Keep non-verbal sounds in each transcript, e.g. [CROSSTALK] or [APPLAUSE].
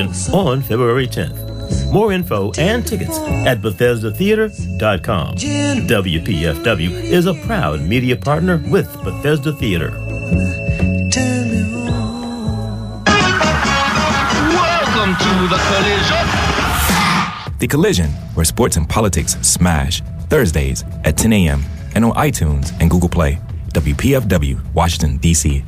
on February 10th. More info and tickets at BethesdaTheater.com. WPFW is a proud media partner with Bethesda Theater. Welcome to the collision. The Collision, where sports and politics smash. Thursdays at 10 a.m. and on iTunes and Google Play. WPFW, Washington, D.C.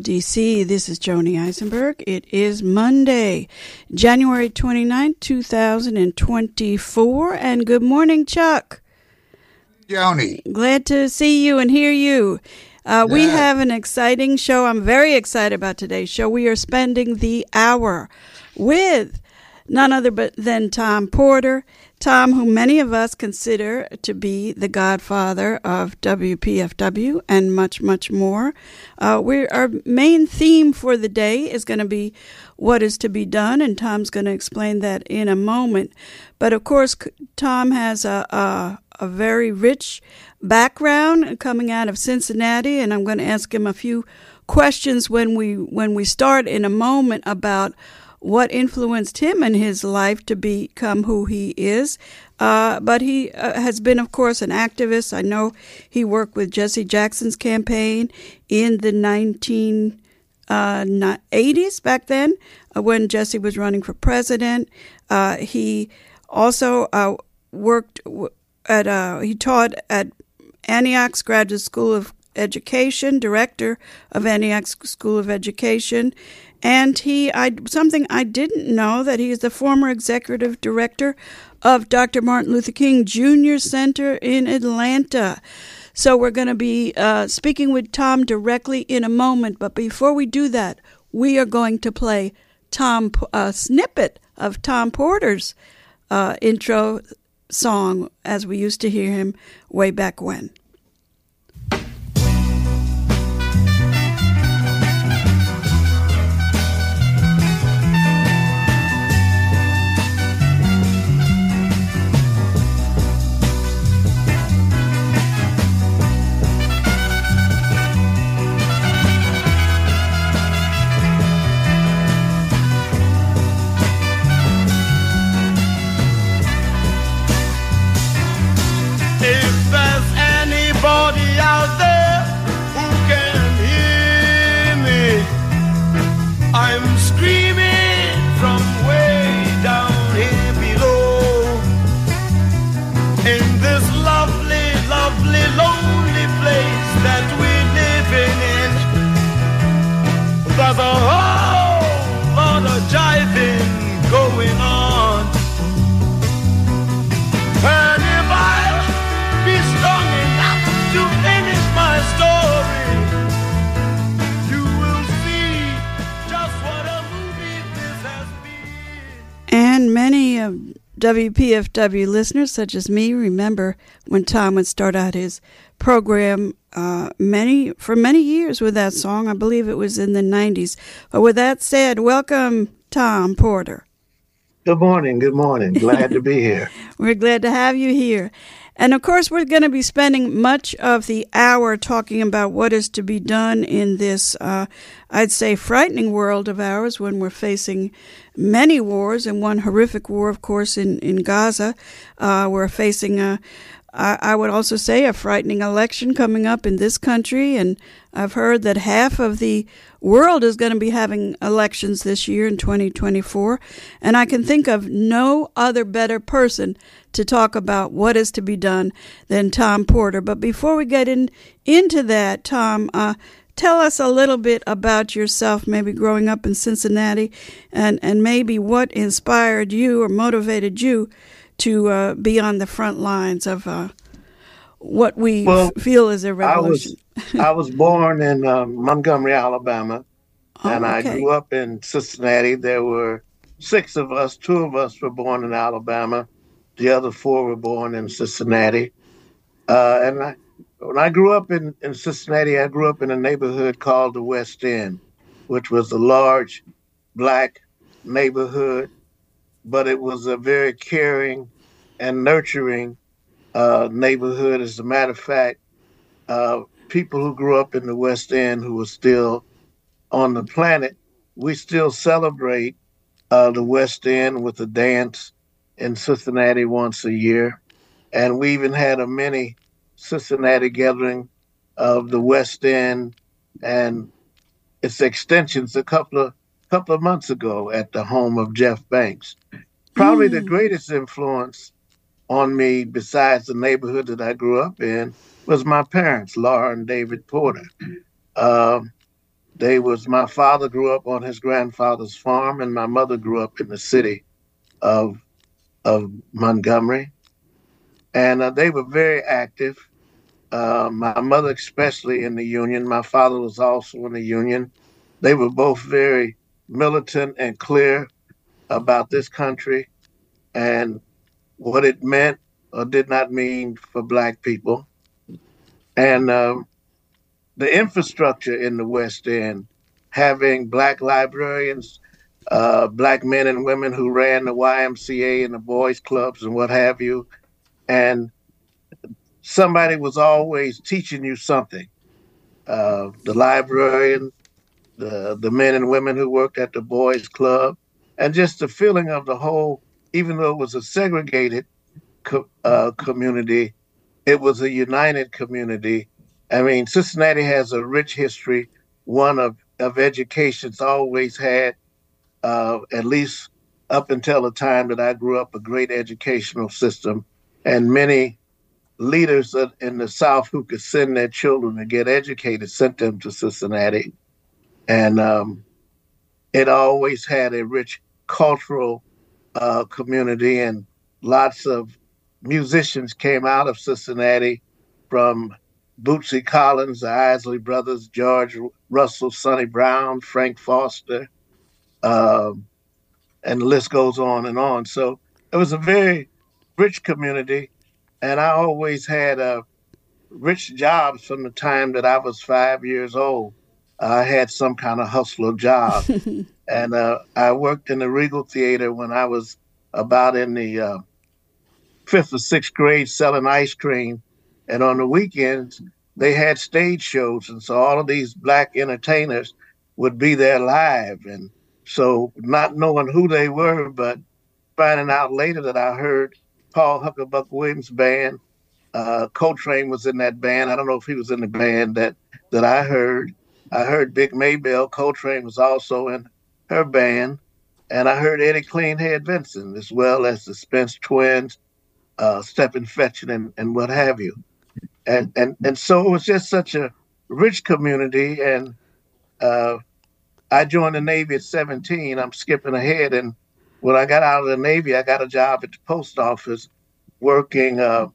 DC. This is Joni Eisenberg. It is Monday, January 29th, 2024. And good morning, Chuck. Joni. Glad to see you and hear you. Uh, We have an exciting show. I'm very excited about today's show. We are spending the hour with none other but than Tom Porter. Tom, who many of us consider to be the godfather of WPFW and much, much more. Uh, we our main theme for the day is going to be what is to be done, and Tom's going to explain that in a moment. But of course, Tom has a, a, a very rich background coming out of Cincinnati, and I'm going to ask him a few questions when we when we start in a moment about what influenced him in his life to become who he is. Uh, but he uh, has been, of course, an activist. I know he worked with Jesse Jackson's campaign in the 19 uh, not 80s back then uh, when Jesse was running for president. Uh, he also worked at, uh, he taught at Antioch's Graduate School of Education, director of Antioch's School of Education. And he, I, something I didn't know that he is the former executive director of Dr. Martin Luther King Jr. Center in Atlanta. So we're going to be uh, speaking with Tom directly in a moment. But before we do that, we are going to play Tom a snippet of Tom Porter's uh, intro song as we used to hear him way back when. WPFW listeners, such as me, remember when Tom would start out his program uh, many for many years with that song. I believe it was in the 90s. But with that said, welcome, Tom Porter. Good morning. Good morning. Glad to be here. [LAUGHS] We're glad to have you here. And of course, we're going to be spending much of the hour talking about what is to be done in this, uh, I'd say, frightening world of ours when we're facing many wars, and one horrific war, of course, in, in Gaza. Uh, we're facing a, I, I would also say a frightening election coming up in this country, and I've heard that half of the world is going to be having elections this year in 2024. And I can think of no other better person to talk about what is to be done than Tom Porter. But before we get in into that, Tom, uh, tell us a little bit about yourself, maybe growing up in Cincinnati, and, and maybe what inspired you or motivated you to uh, be on the front lines of uh, what we well, f- feel is a revolution. I was, I was born in uh, Montgomery, Alabama, oh, and I grew up in Cincinnati. There were six of us. Two of us were born in Alabama. The other four were born in Cincinnati. Uh, and I, when I grew up in, in Cincinnati, I grew up in a neighborhood called the West End, which was a large black neighborhood but it was a very caring and nurturing uh, neighborhood. As a matter of fact, uh, people who grew up in the West End who are still on the planet, we still celebrate uh, the West End with a dance in Cincinnati once a year. And we even had a mini Cincinnati gathering of the West End and its extensions a couple of couple of months ago at the home of Jeff Banks. Probably mm. the greatest influence on me, besides the neighborhood that I grew up in, was my parents, Laura and David Porter. Um, they was my father grew up on his grandfather's farm, and my mother grew up in the city of of Montgomery, and uh, they were very active. Uh, my mother, especially in the union. My father was also in the union. They were both very militant and clear about this country and what it meant or did not mean for Black people. And um, the infrastructure in the West End, having Black librarians, uh, Black men and women who ran the YMCA and the boys' clubs and what have you. And somebody was always teaching you something. Uh, the librarian, the the men and women who worked at the boys club, and just the feeling of the whole. Even though it was a segregated co- uh, community, it was a united community. I mean, Cincinnati has a rich history, one of of education. It's always had, uh, at least up until the time that I grew up, a great educational system, and many leaders in the South who could send their children to get educated sent them to Cincinnati and um, it always had a rich cultural uh, community, and lots of musicians came out of Cincinnati from Bootsy Collins, the Isley Brothers, George Russell, Sonny Brown, Frank Foster, um, and the list goes on and on. So it was a very rich community, and I always had uh, rich jobs from the time that I was five years old. I had some kind of hustler job. [LAUGHS] and uh, I worked in the Regal Theater when I was about in the uh, fifth or sixth grade selling ice cream. And on the weekends, they had stage shows. And so all of these black entertainers would be there live. And so, not knowing who they were, but finding out later that I heard Paul Hucklebuck Williams' band. Uh, Coltrane was in that band. I don't know if he was in the band that that I heard. I heard Big Maybelle Coltrane was also in her band, and I heard Eddie Cleanhead Vinson as well as the Spence Twins, uh, Stepin Fetchit, and, and what have you. And and and so it was just such a rich community. And uh, I joined the Navy at 17. I'm skipping ahead, and when I got out of the Navy, I got a job at the post office, working uh,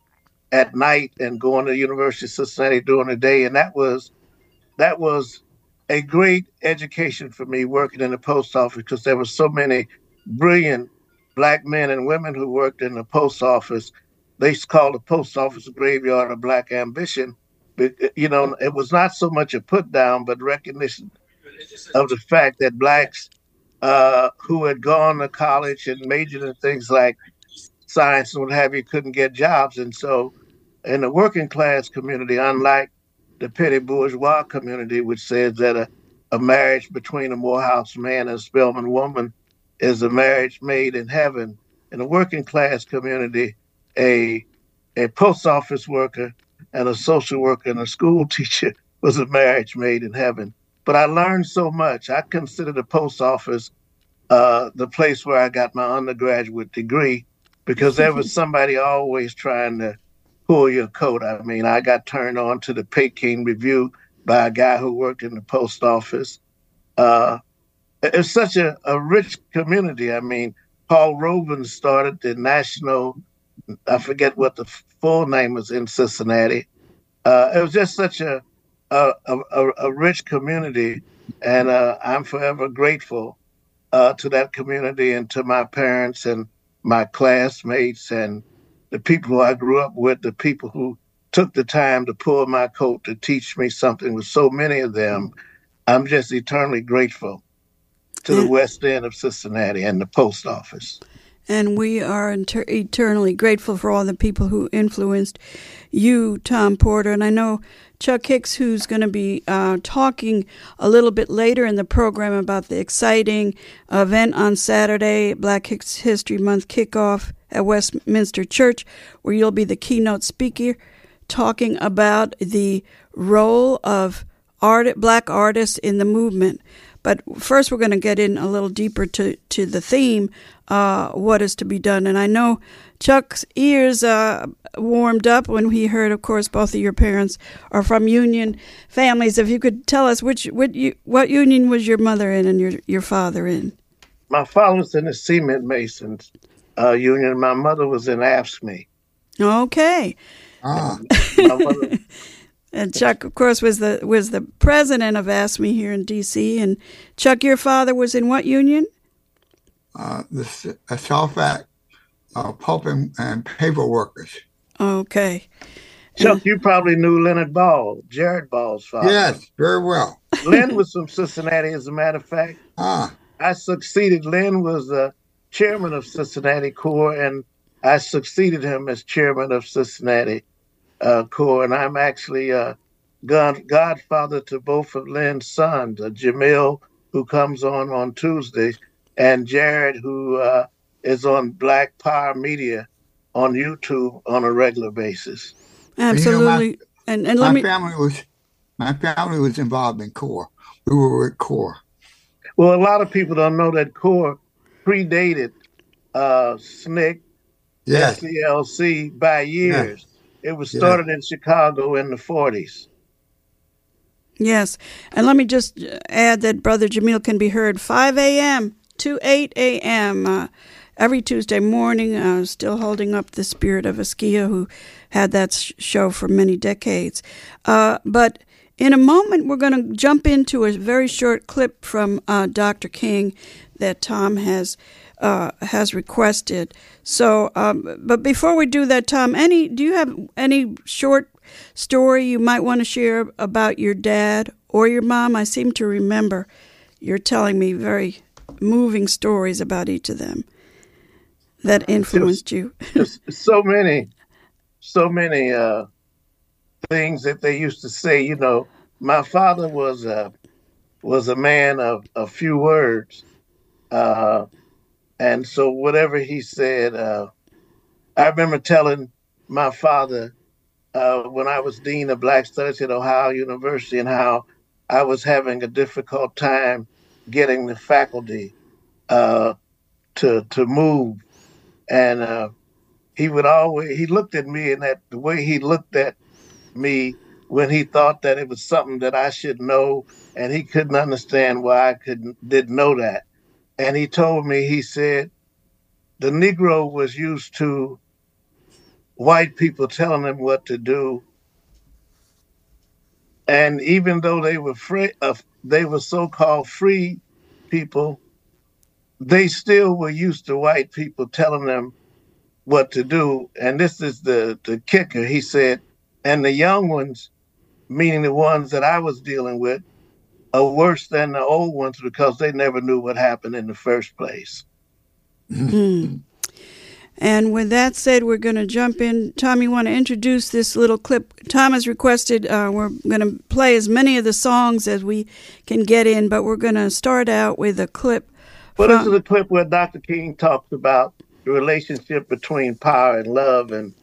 at night and going to the University of Cincinnati during the day, and that was that was a great education for me working in the post office because there were so many brilliant black men and women who worked in the post office. They called the post office a graveyard of black ambition. But, you know, it was not so much a put down, but recognition of the fact that blacks uh, who had gone to college and majored in things like science and what have you couldn't get jobs. And so, in the working class community, unlike the petty bourgeois community, which says that a, a marriage between a Morehouse man and a Spelman woman is a marriage made in heaven. In a working class community, a a post office worker and a social worker and a school [LAUGHS] teacher was a marriage made in heaven. But I learned so much. I consider the post office uh, the place where I got my undergraduate degree because there was [LAUGHS] somebody always trying to pull your coat. I mean, I got turned on to the Peking Review by a guy who worked in the post office. Uh, it's such a, a rich community. I mean, Paul Robeson started the National, I forget what the full name was in Cincinnati. Uh, it was just such a a, a, a rich community, and uh, I'm forever grateful uh, to that community and to my parents and my classmates and the people who I grew up with, the people who took the time to pull my coat to teach me something with so many of them. I'm just eternally grateful to the west end of Cincinnati and the post office. And we are inter- eternally grateful for all the people who influenced you, Tom Porter. And I know Chuck Hicks, who's going to be uh, talking a little bit later in the program about the exciting event on Saturday, Black History Month kickoff at Westminster Church, where you'll be the keynote speaker talking about the role of art, black artists in the movement. But first, we're going to get in a little deeper to, to the theme, uh, what is to be done. And I know Chuck's ears uh, warmed up when he heard, of course, both of your parents are from union families. If you could tell us which what, you, what union was your mother in and your, your father in? My father was in the cement masons uh, union. My mother was in AFSCME. Okay. Ah. [LAUGHS] And Chuck, of course, was the was the president of AFSCME here in D.C. And Chuck, your father was in what union? Uh, the uh, Sulphite uh, Pulp and, and Paper Workers. Okay. Chuck, you probably knew Leonard Ball, Jared Ball's father. Yes, very well. Len was from Cincinnati, as a matter of fact. Ah. I succeeded. Len was the chairman of Cincinnati CORE, and I succeeded him as chairman of Cincinnati uh, CORE, and I'm actually uh, god- godfather to both of Lynn's sons, uh, Jamil, who comes on on Tuesday, and Jared, who uh, is on Black Power Media on YouTube on a regular basis. Absolutely, You know, my, and and my let me. family was my family was involved in CORE. We were at CORE. Well, a lot of people don't know that CORE predated uh, SNCC, Yes. SCLC by years. It was Yeah. started in Chicago in the 40s. Yes, and let me just add that Brother Jamil can be heard 5 a.m. to 8 a.m. Uh, every Tuesday morning. Uh, still holding up the spirit of Askia, who had that sh- show for many decades. Uh, but in a moment, we're going to jump into a very short clip from uh, Dr. King that Tom has uh, has requested. So, um, but before we do that, Tom, any do you have any short story you might want to share about your dad or your mom? I seem to remember you're telling me very moving stories about each of them that influenced you. So many, so many uh, things that they used to say. You know, my father was a was a man of a few words, uh, and so whatever he said, uh, I remember telling my father uh, when I was dean of Black Studies at Ohio University and how I was having a difficult time getting the faculty uh, to to move, and uh, he would always he looked at me and that the way he looked at me when he thought that it was something that I should know, and he couldn't understand why I couldn't didn't know that, and he told me he said the Negro was used to white people telling him what to do. And even though they were free, uh, they were so-called free people, they still were used to white people telling them what to do. And this is the the kicker. He said, and the young ones, meaning the ones that I was dealing with, are worse than the old ones because they never knew what happened in the first place. Hmm. And with that said, we're going to jump in. Tom, you want to introduce this little clip? Tom has requested uh, we're going to play as many of the songs as we can get in, but we're going to start out with a clip. Well, this is a clip where Dr. King talks about the relationship between power and love, and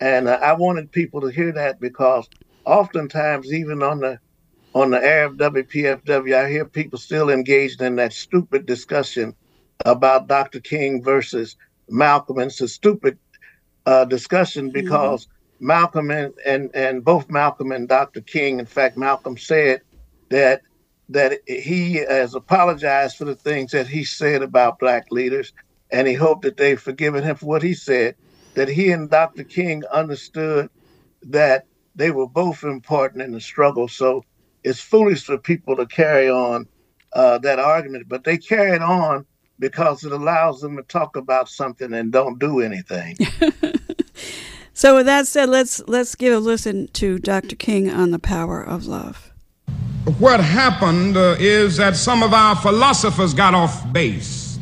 And uh, I wanted people to hear that because oftentimes, even on the on the air of WPFW, I hear people still engaged in that stupid discussion about Dr. King versus Malcolm. And it's a stupid uh, discussion mm-hmm. because mm-hmm. Malcolm and, and, and both Malcolm and Dr. King, in fact, Malcolm said that that he has apologized for the things that he said about black leaders, and he hoped that they've forgiven him for what he said. That he and Dr. King understood that they were both important in the struggle. So it's foolish for people to carry on uh, that argument, but they carry it on because it allows them to talk about something and don't do anything. [LAUGHS] [LAUGHS] so, with that said, let's let's give a listen to Dr. King on the power of love. What happened uh, is that some of our philosophers got off base.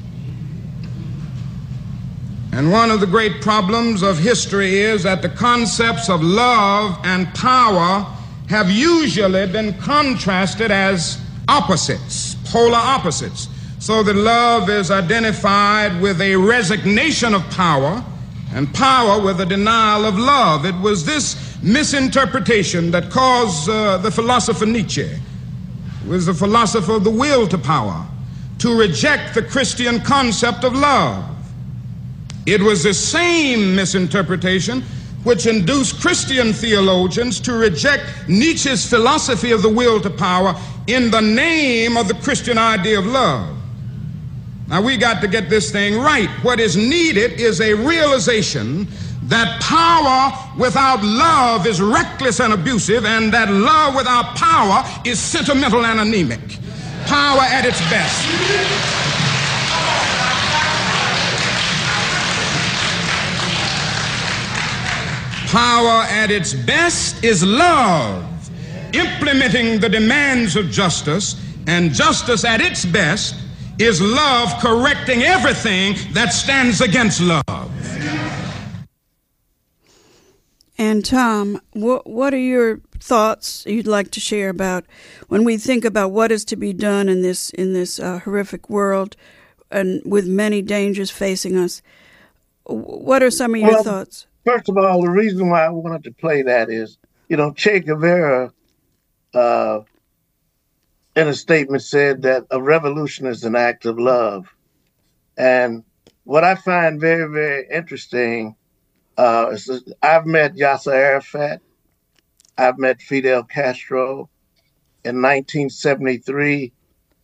And one of the great problems of history is that the concepts of love and power have usually been contrasted as opposites, polar opposites. So that love is identified with a resignation of power and power with a denial of love. It was this misinterpretation that caused uh, the philosopher Nietzsche, who was the philosopher of the will to power, to reject the Christian concept of love. It was the same misinterpretation which induced Christian theologians to reject Nietzsche's philosophy of the will to power in the name of the Christian idea of love. Now we got to get this thing right. What is needed is a realization that power without love is reckless and abusive, and that love without power is sentimental and anemic. Power at its best. Power at its best is love, implementing the demands of justice, and justice at its best is love correcting everything that stands against love. And Tom, what what are your thoughts you'd like to share about when we think about what is to be done in this in this uh, horrific world and with many dangers facing us? What are some of your well, thoughts? First of all, the reason why I wanted to play that is, you know, Che Guevara, uh, in a statement, said that a revolution is an act of love. And what I find very, very interesting uh, is that I've met Yasser Arafat, I've met Fidel Castro. In 1973,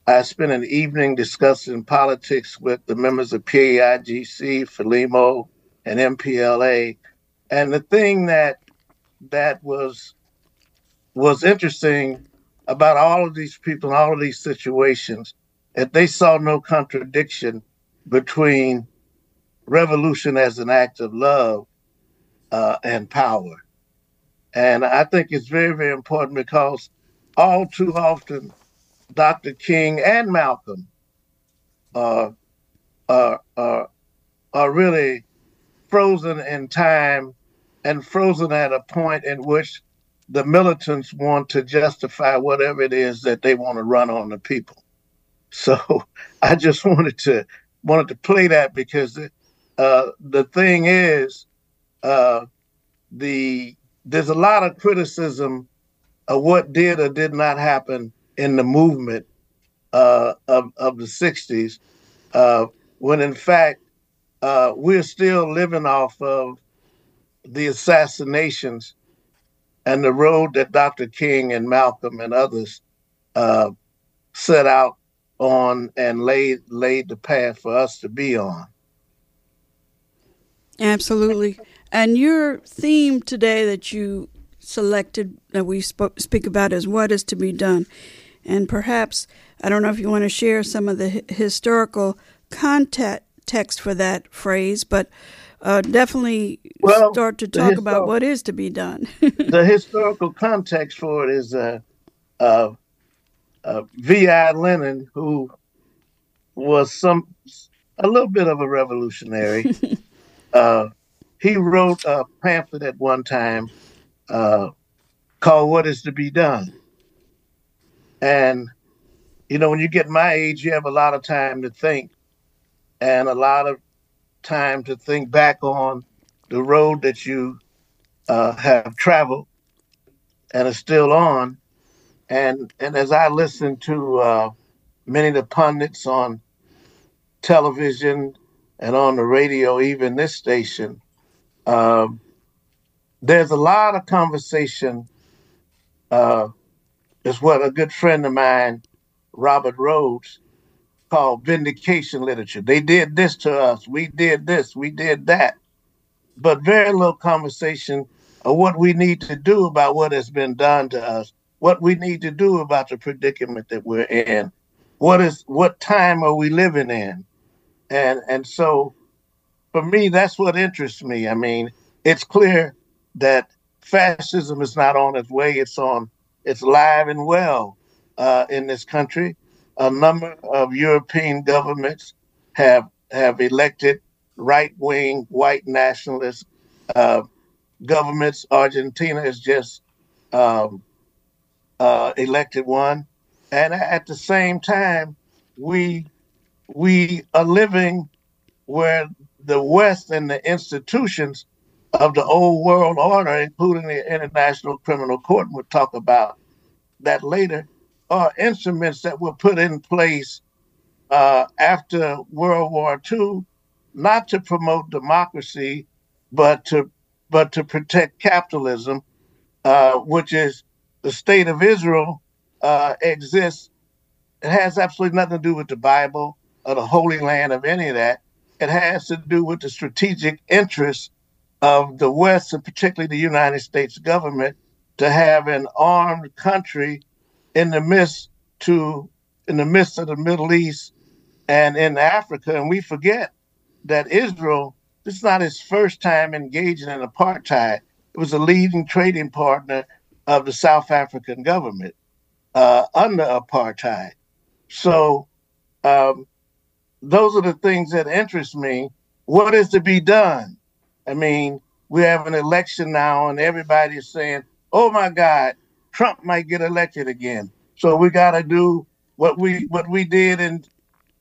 I spent an evening discussing politics with the members of PAIGC, Frelimo, and MPLA. And the thing that that was was interesting about all of these people and all of these situations that they saw no contradiction between revolution as an act of love uh, and power. And I think it's very, very important because all too often, Dr. King and Malcolm are, are, are, are really frozen in time and frozen at a point in which the militants want to justify whatever it is that they want to run on the people. So [LAUGHS] I just wanted to wanted to play that because uh, the thing is, uh, the there's a lot of criticism of what did or did not happen in the movement uh, of of the '60s, uh, when in fact uh, we're still living off of the assassinations and the road that Dr. King and Malcolm and others uh, set out on and laid laid the path for us to be on. Absolutely. And your theme today that you selected that we speak about is what is to be done. And perhaps, I don't know if you want to share some of the historical context for that phrase, but uh, definitely well, start to talk about what is to be done. [LAUGHS] the historical context for it is uh, uh, uh, V.I. Lenin, who was some a little bit of a revolutionary. [LAUGHS] uh, he wrote a pamphlet at one time uh, called "What Is to Be Done," and you know, when you get my age, you have a lot of time to think and a lot of time to think back on the road that you uh, have traveled and are still on. And and as I listen to uh, many of the pundits on television and on the radio, even this station, um, there's a lot of conversation. Uh, is what a good friend of mine, Robert Rhodes, called vindication literature. They did this to us. We did this. We did that. But very little conversation of what we need to do about what has been done to us, what we need to do about the predicament that we're in. What is what time are we living in? And and so for me, that's what interests me. I mean, it's clear that fascism is not on its way, it's on it's live and well uh, in this country. A number of European governments have have elected right wing white nationalist uh, governments. Argentina has just um, uh, elected one, and at the same time, we we are living where the West and the institutions of the old world order, including the International Criminal Court, we'll talk about that later, are instruments that were put in place uh, after World War II, not to promote democracy, but to but to protect capitalism, uh, which is the state of Israel uh, exists. It has absolutely nothing to do with the Bible or the Holy Land of any of that. It has to do with the strategic interests of the West and particularly the United States government to have an armed country in the midst to in the midst of the Middle East and in Africa. And we forget that Israel, this is not his first time engaging in apartheid. It was a leading trading partner of the South African government uh, under apartheid. So um, those are the things that interest me. What is to be done? I mean, we have an election now, and everybody is saying, "Oh my God, Trump might get elected again." So we got to do what we what we did in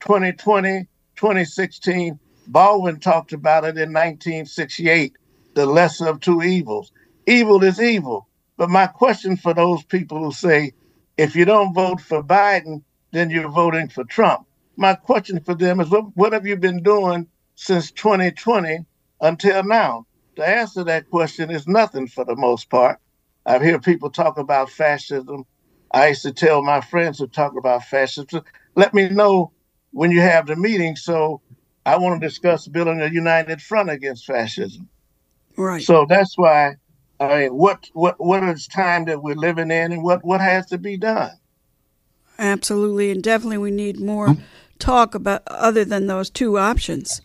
2020, 2016. Baldwin talked about it in 1968, the lesser of two evils. Evil is evil. But my question for those people who say, if you don't vote for Biden, then you're voting for Trump. My question for them is, what, what have you been doing since 2020 until now? The answer to that question is nothing for the most part. I hear people talk about fascism. I used to tell my friends who talk about fascism, let me know when you have the meeting. So I want to discuss building a united front against fascism. Right. So that's why I mean, what what what is time that we're living in, and what what has to be done? Absolutely, and definitely we need more talk about other than those two options.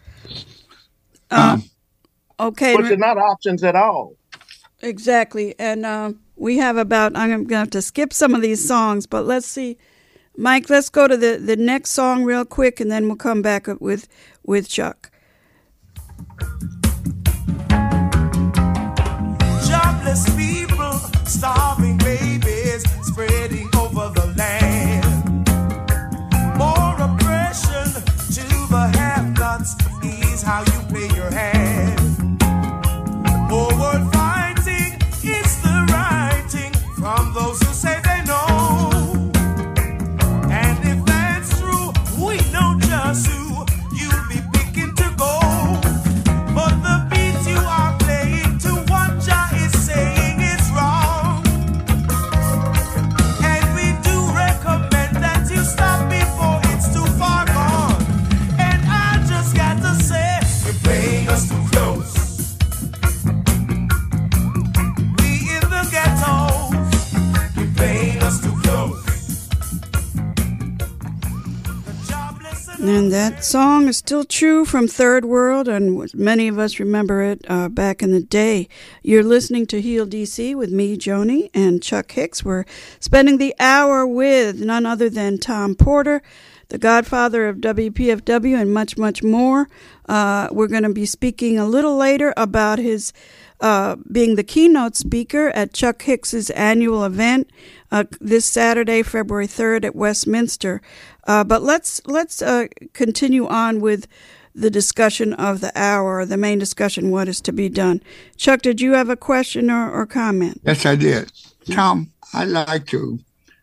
Um, okay, which are not options at all. Exactly, and um, we have about. I'm going to have to skip some of these songs, but let's see, Mike. Let's go to the the next song real quick, and then we'll come back up with with Chuck. Jobless people, starving babies, spreading And that song is still true from Third World, and many of us remember it uh, back in the day. You're listening to Heal DC with me, Joni, and Chuck Hicks. We're spending the hour with none other than Tom Porter, the godfather of WPFW, and much, much more. Uh, we're going to be speaking a little later about his uh, being the keynote speaker at Chuck Hicks's annual event uh, this Saturday, February 3rd at Westminster. Uh, but let's let's uh, continue on with the discussion of the hour, the main discussion, what is to be done. Chuck, did you have a question or, or comment? Yes, I did. Tom, I'd like to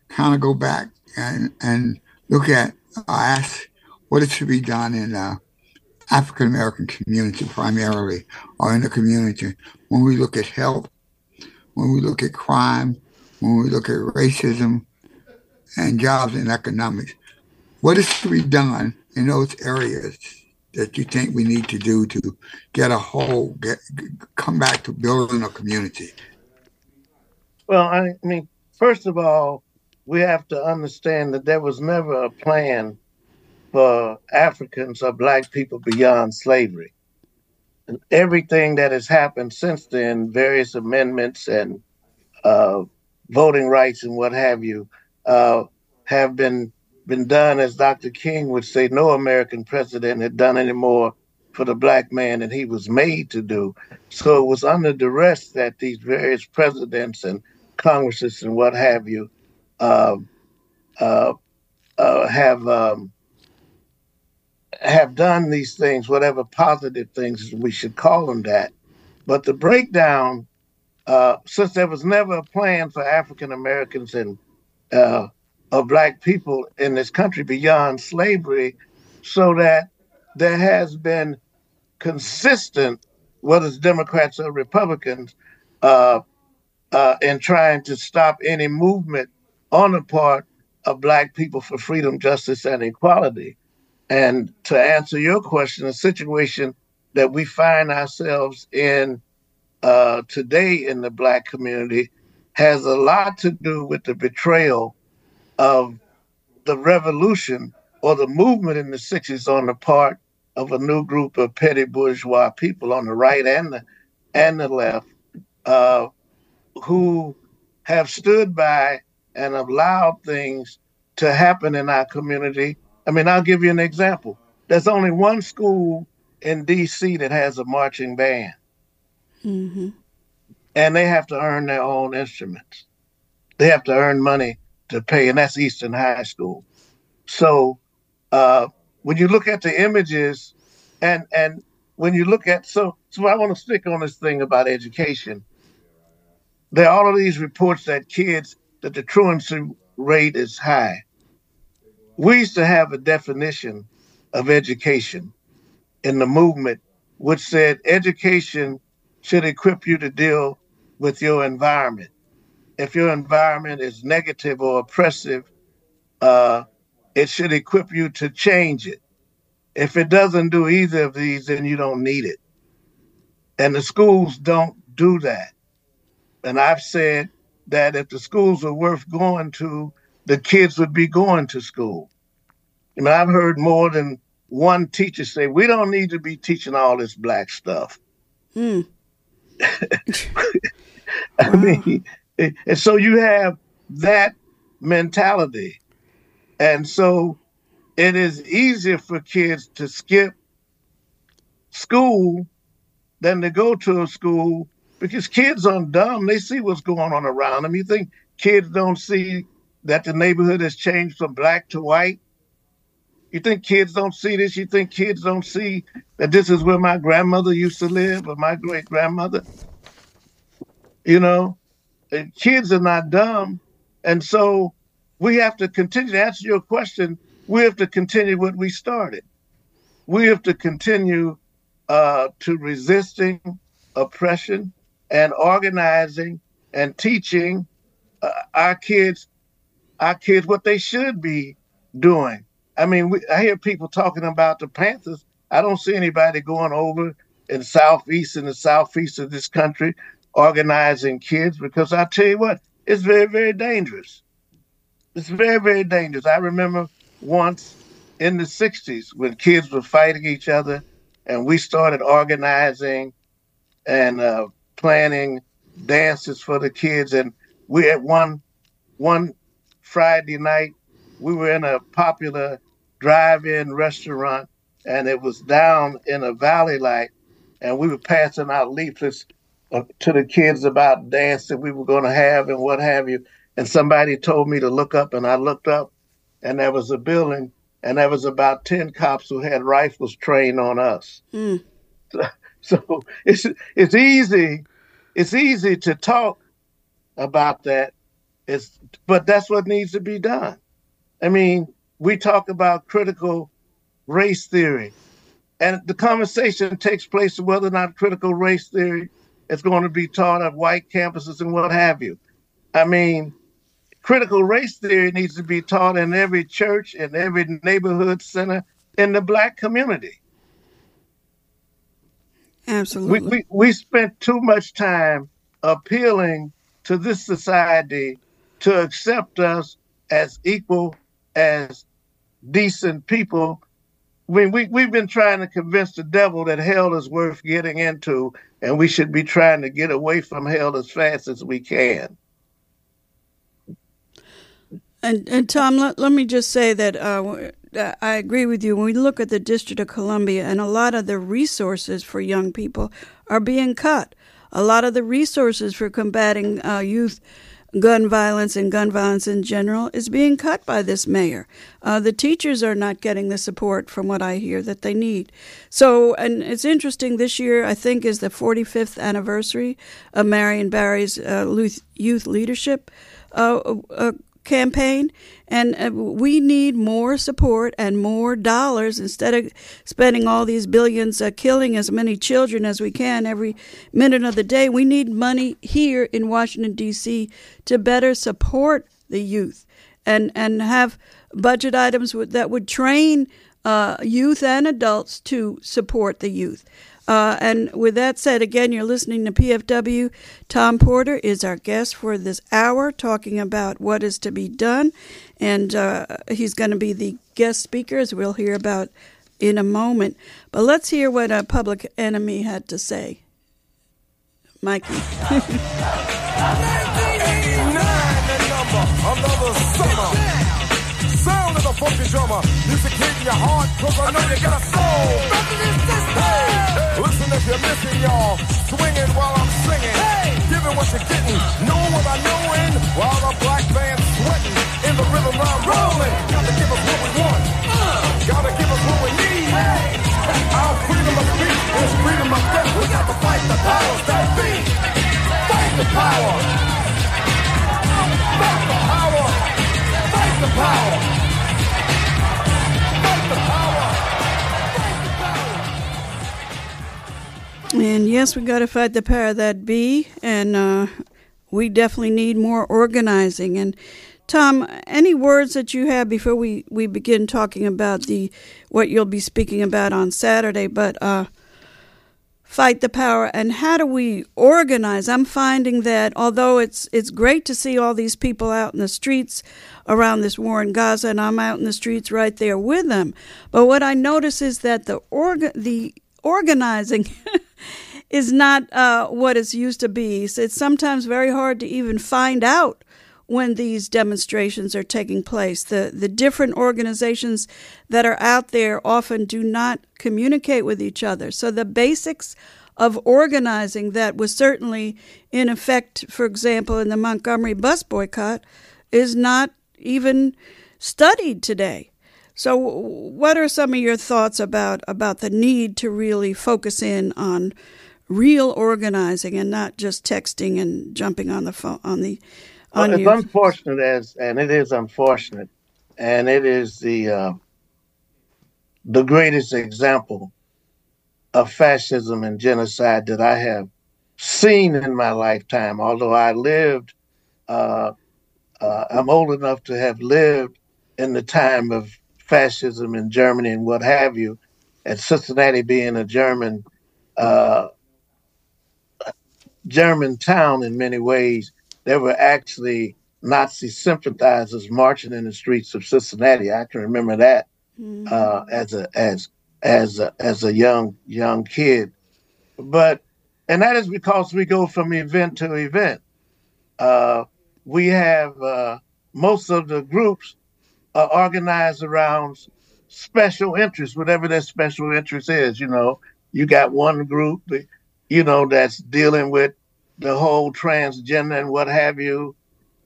kind of go back and, and look at, uh, ask what is to be done in the African American community primarily, or in the community when we look at health, when we look at crime, when we look at racism and jobs and economics. What is to be done in those areas that you think we need to do to get a whole, get come back to building a community? Well, I mean, first of all, we have to understand that there was never a plan for Africans or black people beyond slavery. And everything that has happened since then, various amendments and uh, voting rights and what have you, uh, have been been done, as Dr. King would say, no American president had done any more for the black man than he was made to do. So it was under duress that these various presidents and congresses and what have you uh, uh, uh, have um, have done these things, whatever positive things we should call them that. But the breakdown, uh, since there was never a plan for African Americans and uh, of black people in this country beyond slavery, so that there has been consistent, whether it's Democrats or Republicans, uh, uh, in trying to stop any movement on the part of black people for freedom, justice, and equality. And to answer your question, the situation that we find ourselves in uh, today in the black community has a lot to do with the betrayal of the revolution or the movement in the 60s on the part of a new group of petty bourgeois people on the right and the, and the left uh, who have stood by and allowed things to happen in our community. I mean, I'll give you an example. There's only one school in D.C. that has a marching band. Mm-hmm. And they have to earn their own instruments. They have to earn money to pay, and that's Eastern High School. So uh, when you look at the images, and and when you look at so so I want to stick on this thing about education. There are all of these reports that kids that the truancy rate is high. We used to have a definition of education in the movement, which said education should equip you to deal with your environment if your environment is negative or oppressive, uh, it should equip you to change it. If it doesn't do either of these, then you don't need it. And the schools don't do that. And I've said that if the schools were worth going to, the kids would be going to school. I mean, I've heard more than one teacher say, we don't need to be teaching all this black stuff. Mm. [LAUGHS] I wow. mean, and so you have that mentality. And so it is easier for kids to skip school than to go to a school because kids aren't dumb. They see what's going on around them. You think kids don't see that the neighborhood has changed from black to white? You think kids don't see this? You think kids don't see that this is where my grandmother used to live or my great grandmother? You know, kids are not dumb. And so we have to continue to answer your question. We have to continue what we started. We have to continue uh, to resisting oppression and organizing and teaching uh, our kids, our kids what they should be doing. I mean, we, I hear people talking about the Panthers. I don't see anybody going over in the southeast and the southeast of this country organizing kids because I tell you what, it's very, very dangerous. It's very, very dangerous. I remember once in the 60s when kids were fighting each other and we started organizing and uh, planning dances for the kids. And we had one, one Friday night, we were in a popular drive-in restaurant and it was down in a valley light and we were passing out leaflets uh, to the kids about dance that we were going to have and what have you. And somebody told me to look up, and I looked up, and there was a building, and there was about 10 cops who had rifles trained on us. Mm. So, [LAUGHS] so it's it's easy it's easy to talk about that. It's but that's what needs to be done. I mean, we talk about critical race theory, and the conversation takes place of whether or not critical race theory is going to be taught at white campuses and what have you. I mean, critical race theory needs to be taught in every church, in every neighborhood center, in the black community. Absolutely. We, we, we spent too much time appealing to this society to accept us as equal, as decent people. Mean, we, we've been trying to convince the devil that hell is worth getting into, and we should be trying to get away from hell as fast as we can. And, and Tom, let, let me just say that uh, I agree with you. When we look at the District of Columbia, and a lot of the resources for young people are being cut. A lot of the resources for combating uh, youth gun violence and gun violence in general is being cut by this mayor. Uh, the teachers are not getting the support, from what I hear, that they need. So, and it's interesting. This year, I think, is the 45th anniversary of Marion Barry's uh, youth leadership uh, uh campaign, and uh, we need more support and more dollars instead of spending all these billions uh, killing as many children as we can every minute of the day. We need money here in Washington D.C. to better support the youth and and have budget items that would train uh, youth and adults to support the youth. Uh, and with that said, again, you're listening to PFW. Tom Porter is our guest for this hour, talking about what is to be done. And uh, he's going to be the guest speaker, as we'll hear about in a moment. But let's hear what a public enemy had to say. Mikey. funky drummer. Music hitting your heart, cause I know you got a soul. Listen if you're missing, y'all. Swinging while I'm singing. Hey. Giving what you're getting. Know what I know in. While the black band's sweating. In the rhythm I'm rolling. Gotta give us what we want. Uh. Gotta give us what we need. Hey. Our freedom of speech is freedom of death. We got to fight the powers that be. Fight the power. Fight the power. Fight the power. And yes, we got to fight the power that be, and uh, we definitely need more organizing. And Tom, any words that you have before we, we begin talking about the what you'll be speaking about on Saturday? But uh, fight the power, and how do we organize? I'm finding that although it's it's great to see all these people out in the streets around this war in Gaza, and I'm out in the streets right there with them. But what I notice is that the org the organizing [LAUGHS] is not uh, what it's used to be. It's sometimes very hard to even find out when these demonstrations are taking place. The the different organizations that are out there often do not communicate with each other. So the basics of organizing that was certainly in effect, for example, in the Montgomery bus boycott, is not even studied today. So, what are some of your thoughts about about the need to really focus in on real organizing and not just texting and jumping on the phone on the on well, it's unfortunate as and it is unfortunate and it is the uh, the greatest example of fascism and genocide that I have seen in my lifetime. Although I lived, uh, uh, I'm old enough to have lived in the time of fascism in Germany and what have you, and Cincinnati being a German uh, German town in many ways, there were actually Nazi sympathizers marching in the streets of Cincinnati. I can remember that mm-hmm. uh, as a as as a, as a young young kid, but and that is because we go from event to event. Uh, we have uh, most of the groups are organized around special interests, whatever their special interest is. You know, you got one group, you know, that's dealing with the whole transgender and what have you,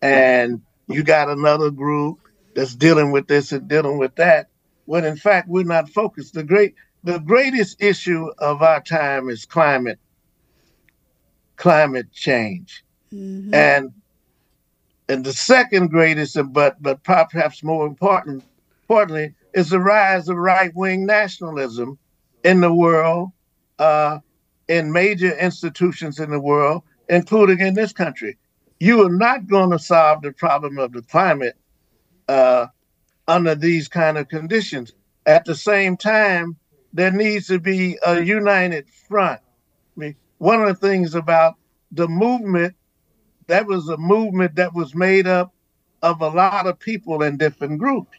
and you got another group that's dealing with this and dealing with that. when in fact we're not focused. The great the greatest issue of our time is climate climate change. Mm-hmm. And and the second greatest, but but perhaps more important, importantly, is the rise of right wing nationalism in the world, uh, in major institutions in the world, including in this country. You are not going to solve the problem of the climate uh, under these kind of conditions. At the same time, there needs to be a united front. I mean, one of the things about the movement, that was a movement that was made up of a lot of people in different groups.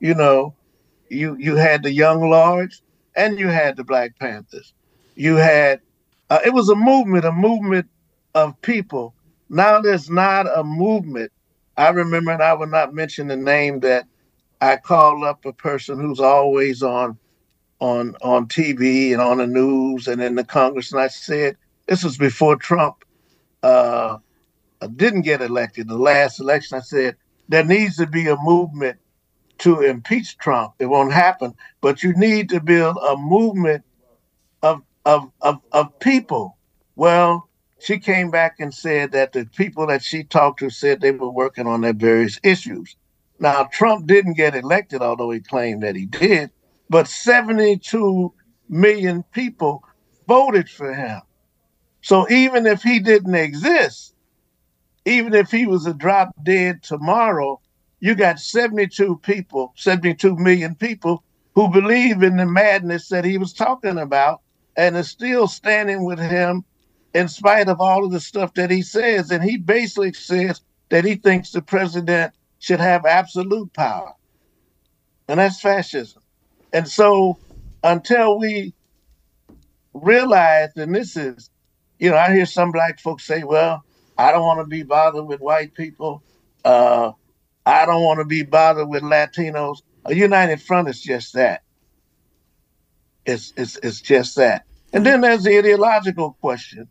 You know, you you had the Young Lords and you had the Black Panthers. You had uh, it was a movement, a movement of people. Now there's not a movement. I remember, and I will not mention the name that I called up a person who's always on on on TV and on the news and in the Congress, and I said, this was before Trump uh, didn't get elected. The last election, I said there needs to be a movement to impeach Trump. It won't happen, but you need to build a movement of of of, of people. Well, she came back and said that the people that she talked to said they were working on their various issues. Now, Trump didn't get elected, although he claimed that he did, but 72 million people voted for him. So even if he didn't exist, even if he was a drop dead tomorrow, you got 72 people, 72 million people who believe in the madness that he was talking about and is still standing with him in spite of all of the stuff that he says. And he basically says that he thinks the president should have absolute power. And that's fascism. And so until we realize, and this is you know, I hear some black folks say, well, I don't want to be bothered with white people. Uh, I don't want to be bothered with Latinos. A united front is just that. It's, it's, it's just that. And then there's the ideological question.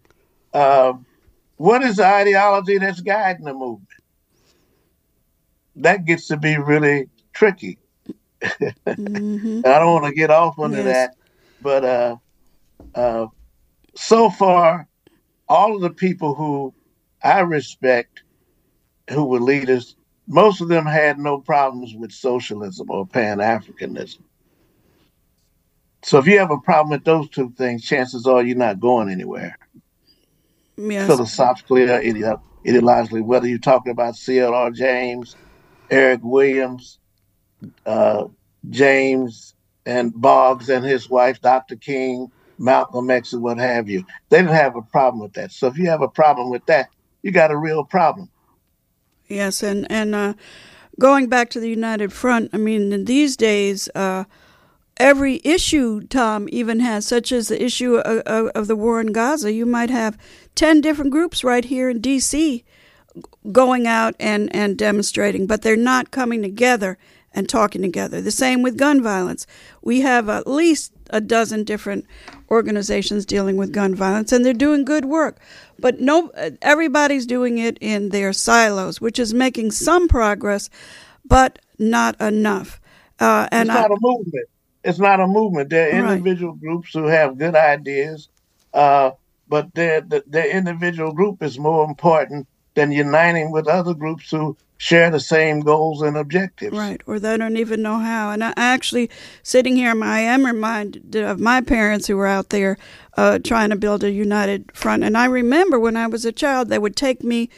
Uh, what is the ideology that's guiding the movement? That gets to be really tricky. mm-hmm. [LAUGHS] I don't want to get off into yes. that, but uh, uh, so far, all of the people who I respect, who were leaders, most of them had no problems with socialism or Pan Africanism. So if you have a problem with those two things, chances are you're not going anywhere. Yes. Philosophically or ideologically, whether you're talking about C.L.R. James, Eric Williams, uh, James and Boggs and his wife, Dr. King, Malcolm X, and what have you. They didn't have a problem with that. So if you have a problem with that, you got a real problem. Yes, and and uh, going back to the United Front, I mean, in these days, uh, every issue, Tom, even has, such as the issue of, of, of, the war in Gaza, you might have 10 different groups right here in D.C. going out and, and demonstrating, but they're not coming together and talking together. The same with gun violence. We have at least a dozen different organizations dealing with gun violence, and they're doing good work. But no, everybody's doing it in their silos, which is making some progress, but not enough. Uh, and it's not I, a movement. It's not a movement. There are individual right. groups who have good ideas, uh, but their their individual group is more important than uniting with other groups who share the same goals and objectives. Right, or they don't even know how. And I actually, sitting here, I am reminded of my parents who were out there uh, trying to build a united front. And I remember when I was a child, they would take me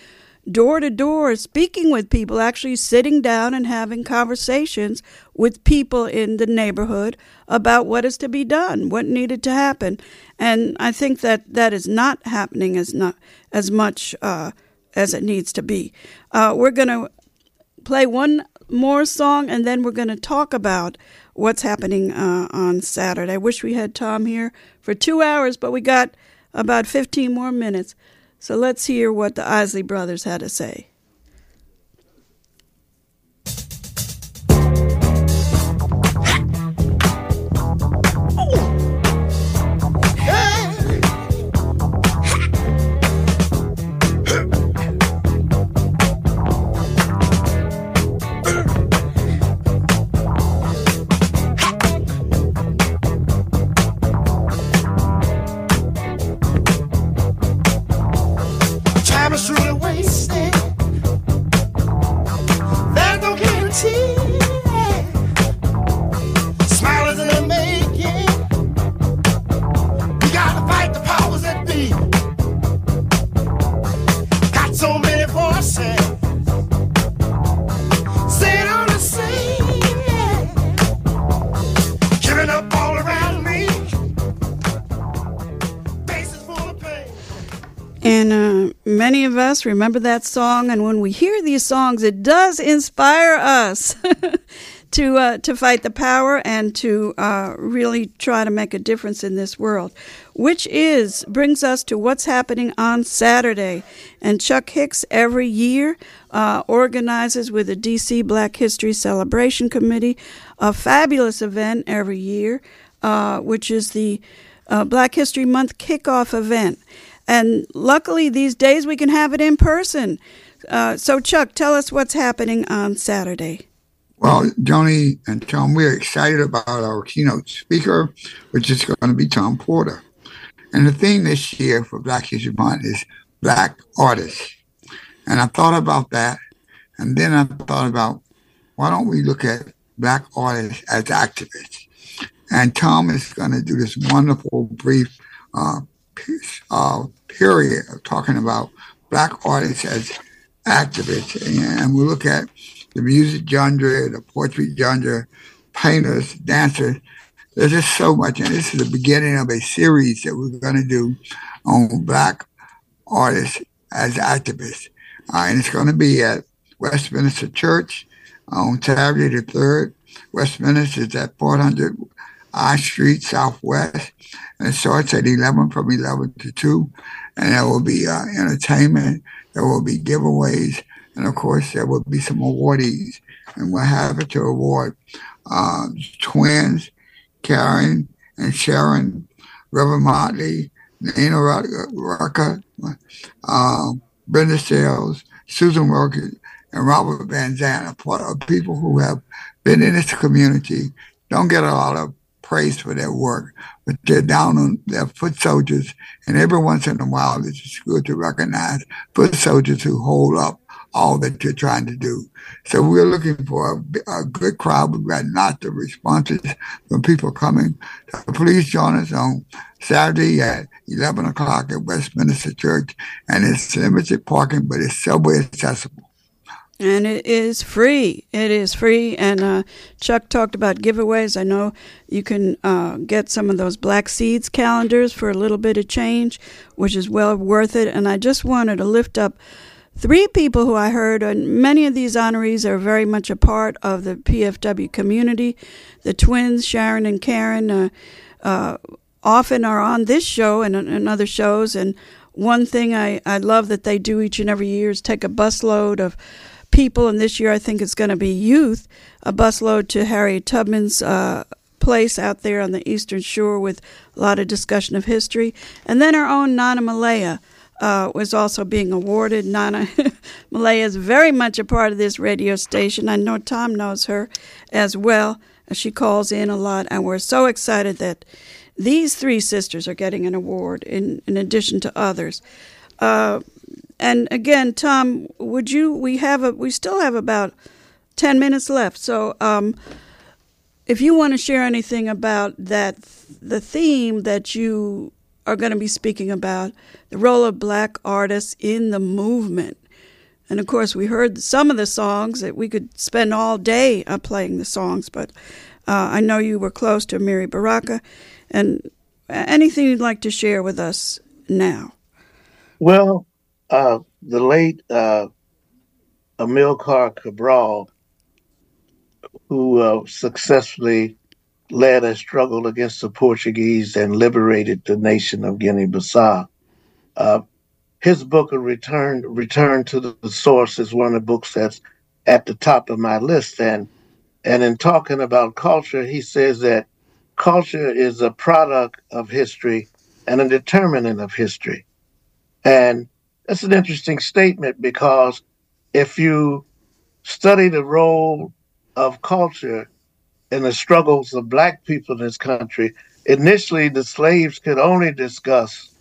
door to door, speaking with people, actually sitting down and having conversations with people in the neighborhood about what is to be done, what needed to happen. And I think that that is not happening as not as much. Uh, as it needs to be. Uh, we're going to play one more song and then we're going to talk about what's happening uh, on Saturday. I wish we had Tom here for two hours, but we got about 15 more minutes. So let's hear what the Isley Brothers had to say. Us remember that song, and when we hear these songs, it does inspire us [LAUGHS] to uh, to fight the power and to uh, really try to make a difference in this world. Which is brings us to what's happening on Saturday. And Chuck Hicks every year uh, organizes with the DC Black History Celebration Committee a fabulous event every year, uh, which is the uh, Black History Month kickoff event. And luckily, these days we can have it in person. Uh, so, Chuck, tell us what's happening on Saturday. Well, Joni and Tom, we're excited about our keynote speaker, which is going to be Tom Porter. And the theme this year for Black History Month is Black Artists. And I thought about that. And then I thought about why don't we look at Black artists as activists? And Tom is going to do this wonderful, brief uh, piece, uh, period of talking about Black artists as activists. And we look at the music genre, the poetry genre, painters, dancers. There's just so much. And this is the beginning of a series that we're going to do on Black artists as activists. Uh, and it's going to be at Westminster Church on Saturday the 3rd. Westminster is at 400 I Street Southwest. And it starts at 11 from 11 to 2. And there will be uh, entertainment, there will be giveaways, and of course, there will be some awardees. And we're happy to award uh, twins, Karen and Sharon, Reverend Motley, Nina Rucker, uh, Brenda Sales, Susan Worker, and Robert Van Zandt are people who have been in this community, don't get a lot of praise for their work, but they're down on their foot soldiers. And every once in a while, it's good to recognize foot soldiers who hold up all that you're trying to do. So we're looking for a, a good crowd. We've got lots of responses from people coming. So please join us on Saturday at 11 o'clock at Westminster Church. And it's limited parking, but it's subway accessible. And it is free. It is free. And uh, Chuck talked about giveaways. I know you can uh, get some of those Black Seeds calendars for a little bit of change, which is well worth it. And I just wanted to lift up three people who I heard, and many of these honorees are very much a part of the PFW community. The twins, Sharon and Karen, uh, uh, often are on this show and, and other shows. And one thing I, I love that they do each and every year is take a busload of people, and this year I think it's going to be youth, a busload to Harriet Tubman's uh, place out there on the Eastern Shore with a lot of discussion of history. And then our own Nana Malaya uh, was also being awarded. Nana [LAUGHS] Malaya is very much a part of this radio station. I know Tom knows her as well. She calls in a lot, and we're so excited that these three sisters are getting an award in, in addition to others. Uh, and again, Tom, would you? We have a. We still have about ten minutes left. So, um, if you want to share anything about that, the theme that you are going to be speaking about, the role of black artists in the movement. And of course, we heard some of the songs that we could spend all day uh, playing the songs, but uh, I know you were close to Amiri Baraka. And anything you'd like to share with us now? Well, uh, the late uh, Amilcar Cabral, who uh, successfully led a struggle against the Portuguese and liberated the nation of Guinea-Bissau. Uh, his book, "A Return Return to the Source," is one of the books that's at the top of my list. And and in talking about culture, he says that culture is a product of history and a determinant of history. And that's an interesting statement because if you study the role of culture in the struggles of black people in this country, initially the slaves could only discuss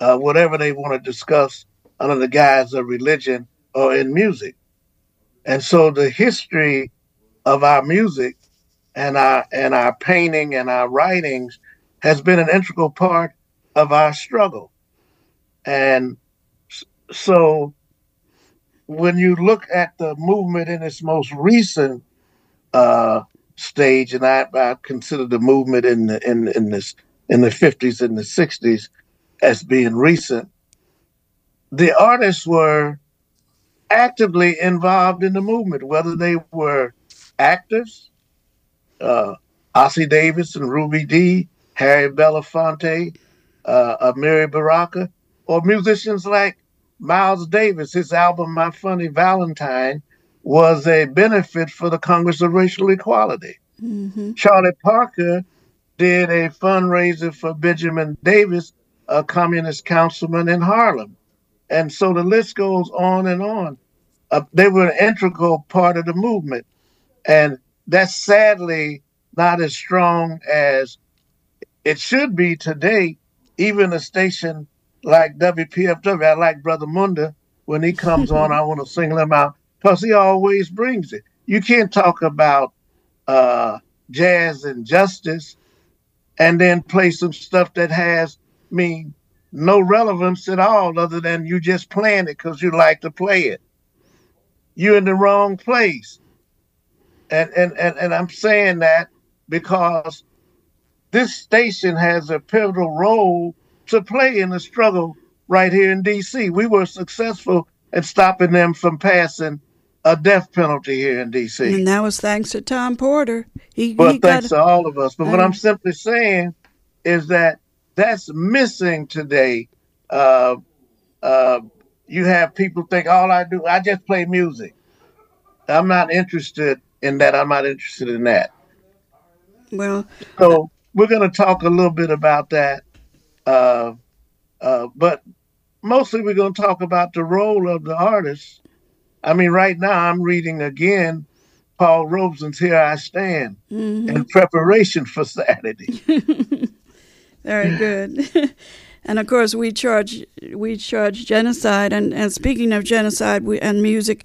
uh, whatever they want to discuss under the guise of religion or in music. And so the history of our music and our and our painting and our writings has been an integral part of our struggle. And so when you look at the movement in its most recent uh, stage, and I, I, consider the movement in the in in this in the fifties and the sixties as being recent, the artists were actively involved in the movement, whether they were actors, uh, Ossie Davis and Ruby Dee, Harry Belafonte, uh, Amiri Baraka, or musicians like Miles Davis. His album My Funny Valentine was a benefit for the Congress of Racial Equality. Mm-hmm. Charlie Parker did a fundraiser for Benjamin Davis, a communist councilman in Harlem. And so the list goes on and on. Uh, they were an integral part of the movement. And that's sadly not as strong as it should be today. Even a station like WPFW, I like Brother Munda. When he comes on, I want to single him out because he always brings it. You can't talk about uh, jazz and justice and then play some stuff that has, mean, no relevance at all other than you just playing it because you like to play it. You're in the wrong place. And, and, and, and I'm saying that because this station has a pivotal role to play in the struggle right here in D.C. We were successful at stopping them from passing a death penalty here in D.C. And that was thanks to Tom Porter. He, well, he thanks got, to all of us. But what I'm simply saying is that that's missing today. Uh, uh, you have people think all I do, I just play music. I'm not interested in that. I'm not interested in that. Well, so we're going to talk a little bit about that. Uh, uh, but mostly we're going to talk about the role of the artist. I mean, right now I'm reading again Paul Robeson's Here I Stand mm-hmm. in preparation for Saturday. [LAUGHS] Very good. [LAUGHS] and of course, we charge we charge genocide. And, and speaking of genocide we, and music,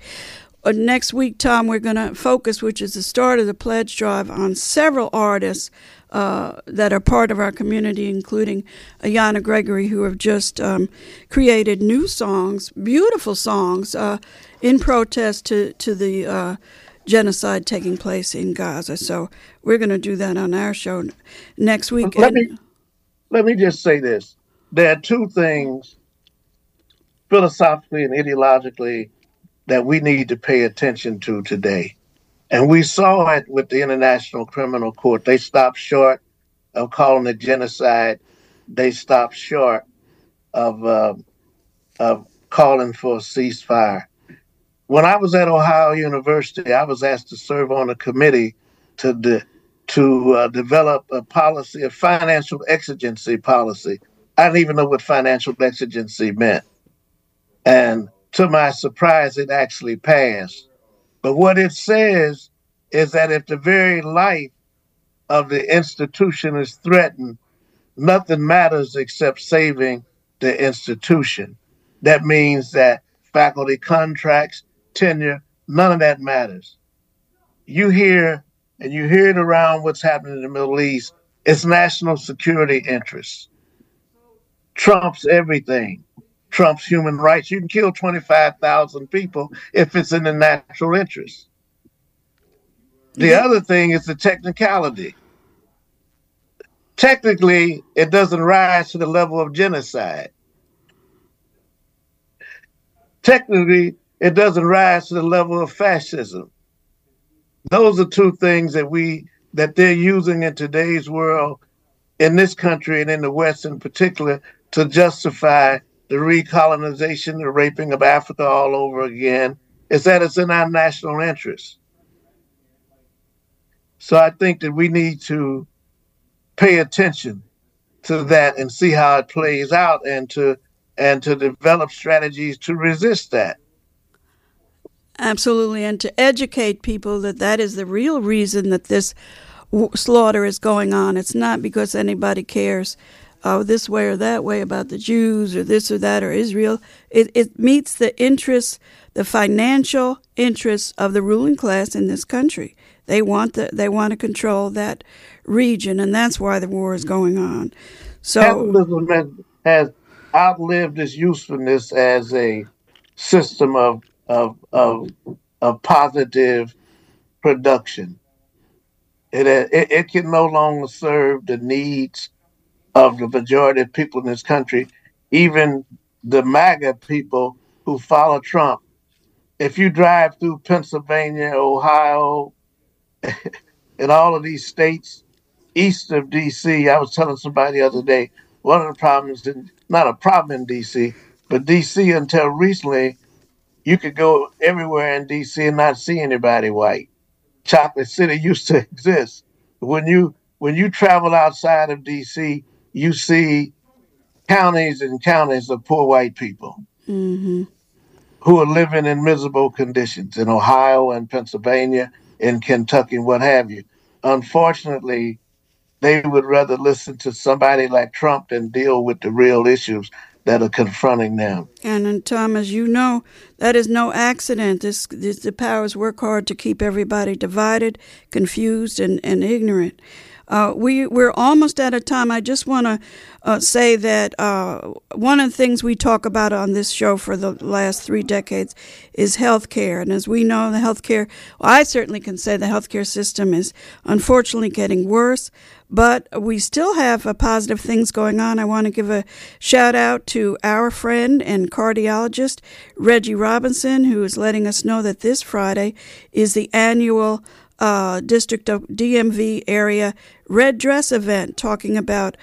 uh, next week, Tom, we're going to focus, which is the start of the pledge drive, on several artists uh, that are part of our community, including Ayanna Gregory, who have just um, created new songs, beautiful songs, uh, in protest to to the uh, genocide taking place in Gaza. So we're going to do that on our show next week. Let me let me just say this: there are two things, philosophically and ideologically that we need to pay attention to today. And we saw it with the International Criminal Court. They stopped short of calling it genocide. They stopped short of uh, of calling for a ceasefire. When I was at Ohio University, I was asked to serve on a committee to de- to uh, develop a policy, a financial exigency policy. I didn't even know what financial exigency meant, and to my surprise, it actually passed. But what it says is that if the very life of the institution is threatened, nothing matters except saving the institution. That means that faculty contracts, tenure, none of that matters. You hear, and you hear it around what's happening in the Middle East, it's national security interests. Trumps everything trumps human rights. You can kill 25,000 people if it's in the natural interest. The mm-hmm. other thing is the technicality. Technically, it doesn't rise to the level of genocide. Technically, it doesn't rise to the level of fascism. Those are two things that we that they're using in today's world, in this country and in the West in particular, to justify the recolonization, the raping of Africa all over again, is that it's in our national interest. So I think that we need to pay attention to that and see how it plays out and to and to develop strategies to resist that. Absolutely, and to educate people that that is the real reason that this slaughter is going on. It's not because anybody cares uh, this way or that way about the Jews or this or that or Israel. It, it meets the interests, the financial interests of the ruling class in this country. They want the, they want to control that region, and that's why the war is going on. So capitalism has outlived its usefulness as a system of of of, of positive production. It, it it can no longer serve the needs of the majority of people in this country, even the MAGA people who follow Trump. If you drive through Pennsylvania, Ohio, [LAUGHS] and all of these states east of DC, I was telling somebody the other day, one of the problems, in, not a problem in DC, but DC until recently, you could go everywhere in DC and not see anybody white. Chocolate City [LAUGHS] used to exist. When you when you travel outside of DC, you see counties and counties of poor white people mm-hmm. who are living in miserable conditions in Ohio and Pennsylvania, in Kentucky, and what have you. Unfortunately, they would rather listen to somebody like Trump than deal with the real issues that are confronting them. And, and Tom, as you know, that is no accident. This, this, the powers work hard to keep everybody divided, confused, and, and ignorant. Uh, we we're almost out of time. I just want to uh, say that uh, one of the things we talk about on this show for the last three decades is health care, and as we know, the health care. Well, I certainly can say the healthcare system is unfortunately getting worse, but we still have uh, positive things going on. I want to give a shout out to our friend and cardiologist Reggie Robinson, who is letting us know that this Friday is the annual uh, District of DMV area red dress event talking about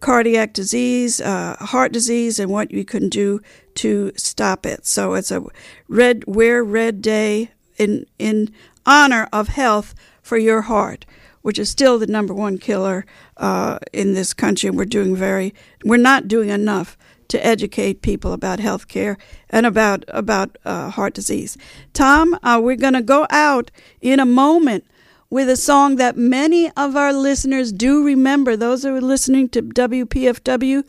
cardiac disease, uh, heart disease, and what you can do to stop it. So it's a red wear red day in in honor of health for your heart, which is still the number one killer uh, in this country. We're doing very we're not doing enough to educate people about health care and about about uh, heart disease. Tom, uh, we're going to go out in a moment with a song that many of our listeners do remember. Those who are listening to WPFW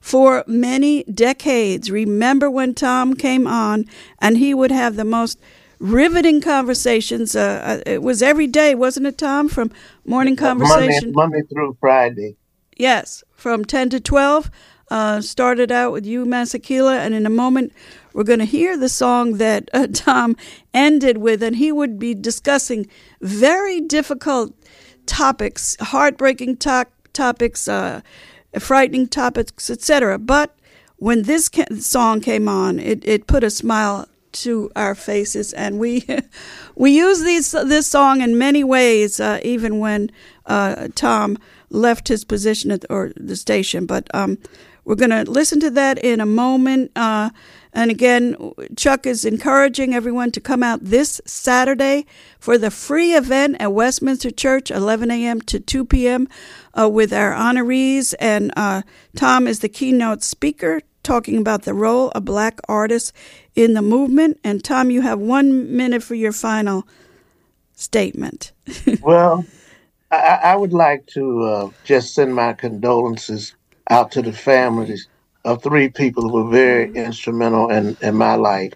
for many decades remember when Tom came on and he would have the most riveting conversations. Uh, uh it was every day, wasn't it, Tom? From morning conversation, Monday, Monday through Friday. Yes, from ten to twelve. Uh, started out with Hugh Masekela, and in a moment we're going to hear the song that uh, [LAUGHS] Tom ended with, and he would be discussing very difficult topics, heartbreaking to- topics, uh, frightening topics, etc. But when this ca- song came on, it, it put a smile to our faces, and we [LAUGHS] we use these this song in many ways, uh, even when uh, Tom left his position at the, or the station. But um, we're going to listen to that in a moment. Uh, and again, Chuck is encouraging everyone to come out this Saturday for the free event at Westminster Church, 11 a.m. to 2 p.m., uh, with our honorees. And uh, Tom is the keynote speaker talking about the role of black artists in the movement. And Tom, you have one minute for your final statement. [LAUGHS] well, I, I, would like to uh, just send my condolences out to the families of three people who were very instrumental in, in my life.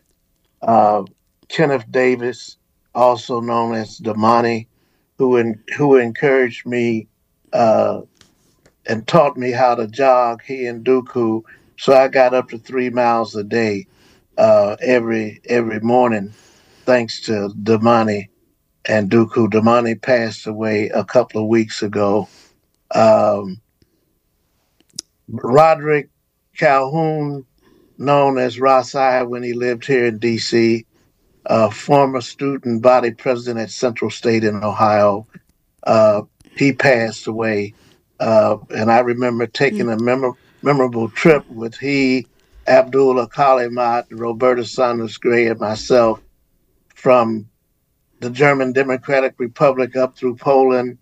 Uh, Kenneth Davis, also known as Damani, who in, who encouraged me uh, and taught me how to jog. He and Duku, so I got up to three miles a day uh, every every morning, thanks to Damani and Duku. Damani passed away a couple of weeks ago. Um, Roderick Calhoun, known as Ross Rosai when he lived here in D.C., a former student body president at Central State in Ohio. Uh, he passed away. Uh, and I remember taking a mem- memorable trip with he, Abdul Alkalimat, Roberta Sanders Gray, and myself from the German Democratic Republic up through Poland,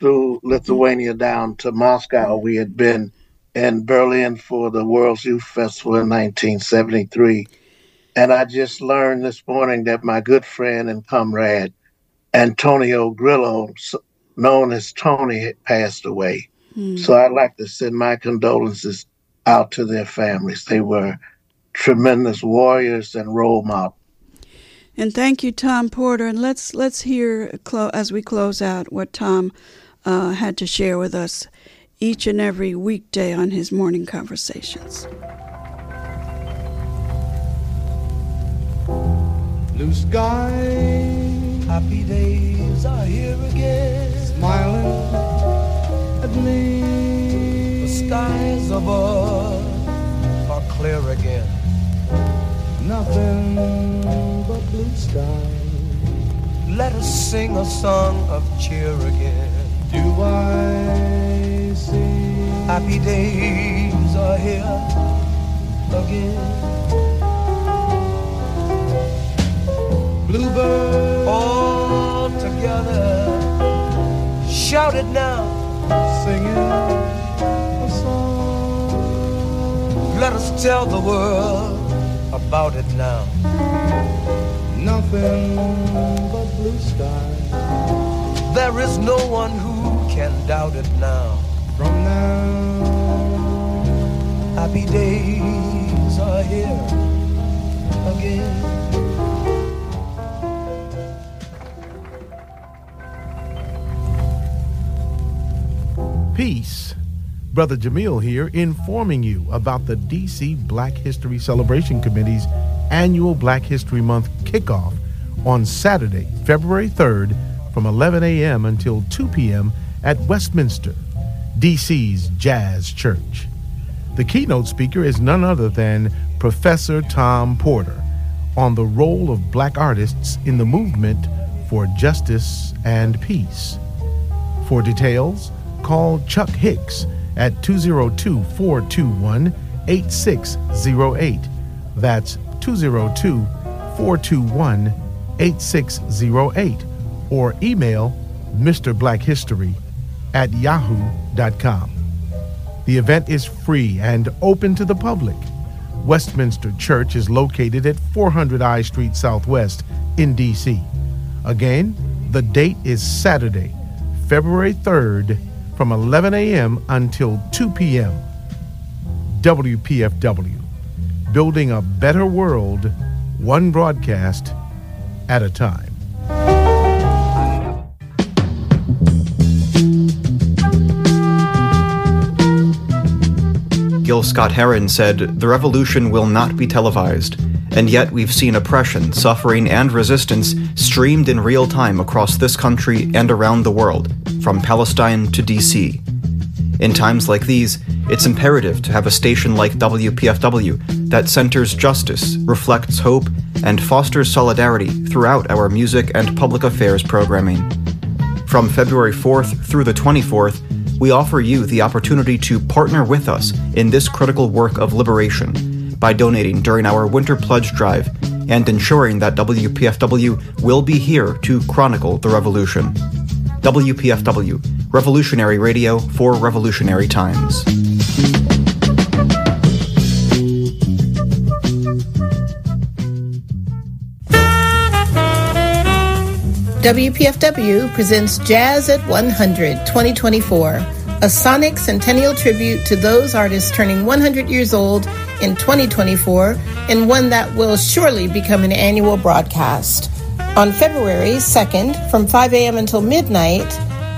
through Lithuania down to Moscow. We had been in Berlin for the World's Youth Festival in 1973. And I just learned this morning that my good friend and comrade, Antonio Grillo, known as Tony, had passed away. Hmm. So I'd like to send my condolences out to their families. They were tremendous warriors and role models. And thank you, Tom Porter. And let's let's hear as we close out what Tom uh, had to share with us each and every weekday on his morning conversations. Blue sky, happy days are here again, smiling at me. The skies above are clear again. Nothing but blue skies. Let us sing a song of cheer again. Do I see happy days are here again? Bluebird all together, shout it now, singing a song. Let us tell the world about it now. Nothing but blue skies. There is no one who can doubt it now. From now, happy days are here again. Peace Brother Jamil here, informing you about the DC Black History Celebration Committee's annual Black History Month kickoff on Saturday, February 3rd from 11 a.m. until 2 p.m. at Westminster, DC's Jazz Church. The keynote speaker is none other than Professor Tom Porter on the role of black artists in the movement for justice and peace. For details, call Chuck Hicks at 202 421 8608. That's 202 421 8608. Or email Mr. Black History at yahoo.com. The event is free and open to the public. Westminster Church is located at 400 I Street Southwest in D.C. Again, the date is Saturday, February 3rd from 11 a.m. until 2 p.m. WPFW, building a better world, one broadcast at a time. Scott Heron said, The revolution will not be televised, and yet we've seen oppression, suffering, and resistance streamed in real time across this country and around the world from Palestine to DC. In times like these, it's imperative to have a station like WPFW that centers justice, reflects hope, and fosters solidarity throughout our music and public affairs programming. From February 4th through the 24th, we offer you the opportunity to partner with us in this critical work of liberation by donating during our Winter Pledge Drive and ensuring that WPFW will be here to chronicle the revolution. WPFW, revolutionary radio for revolutionary times. WPFW presents Jazz at 100 2024, a sonic centennial tribute to those artists turning 100 years old in 2024, and one that will surely become an annual broadcast. On February 2nd, from 5 a.m. until midnight,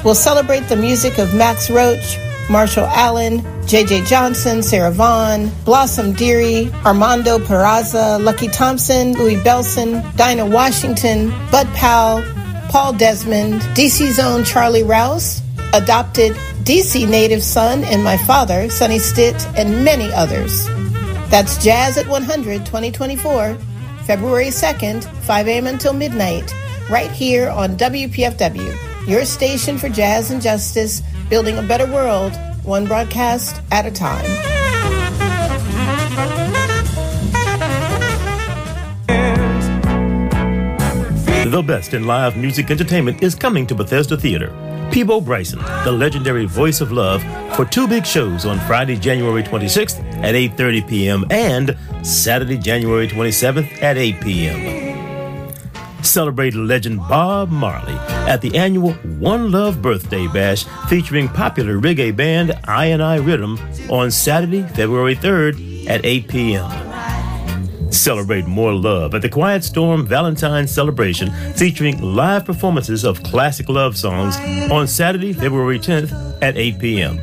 we'll celebrate the music of Max Roach, Marshall Allen, J.J. Johnson, Sarah Vaughan, Blossom Dearie, Armando Peraza, Lucky Thompson, Louie Bellson, Dinah Washington, Bud Powell, Paul Desmond, DC's own Charlie Rouse, adopted DC native son and my father, Sonny Stitt, and many others. That's Jazz at 100 2024 February 2nd, 5 a.m. until midnight, right here on WPFW, your station for jazz and justice, building a better world, one broadcast at a time. The best in live music entertainment is coming to Bethesda Theater. Peabo Bryson, the legendary voice of love, for two big shows on Friday, January 26th at 8:30 p.m. and Saturday, January 27th at 8 p.m. Celebrate legend Bob Marley at the annual One Love Birthday Bash featuring popular reggae band I and I Rhythm on Saturday, February 3rd at 8 p.m. Celebrate more love at the Quiet Storm Valentine's Celebration featuring live performances of classic love songs on Saturday, February 10th at 8 p.m.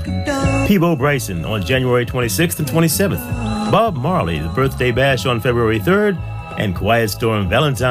Peabo Bryson on January 26th and 27th. Bob Marley, the birthday bash on February 3rd, and Quiet Storm Valentine's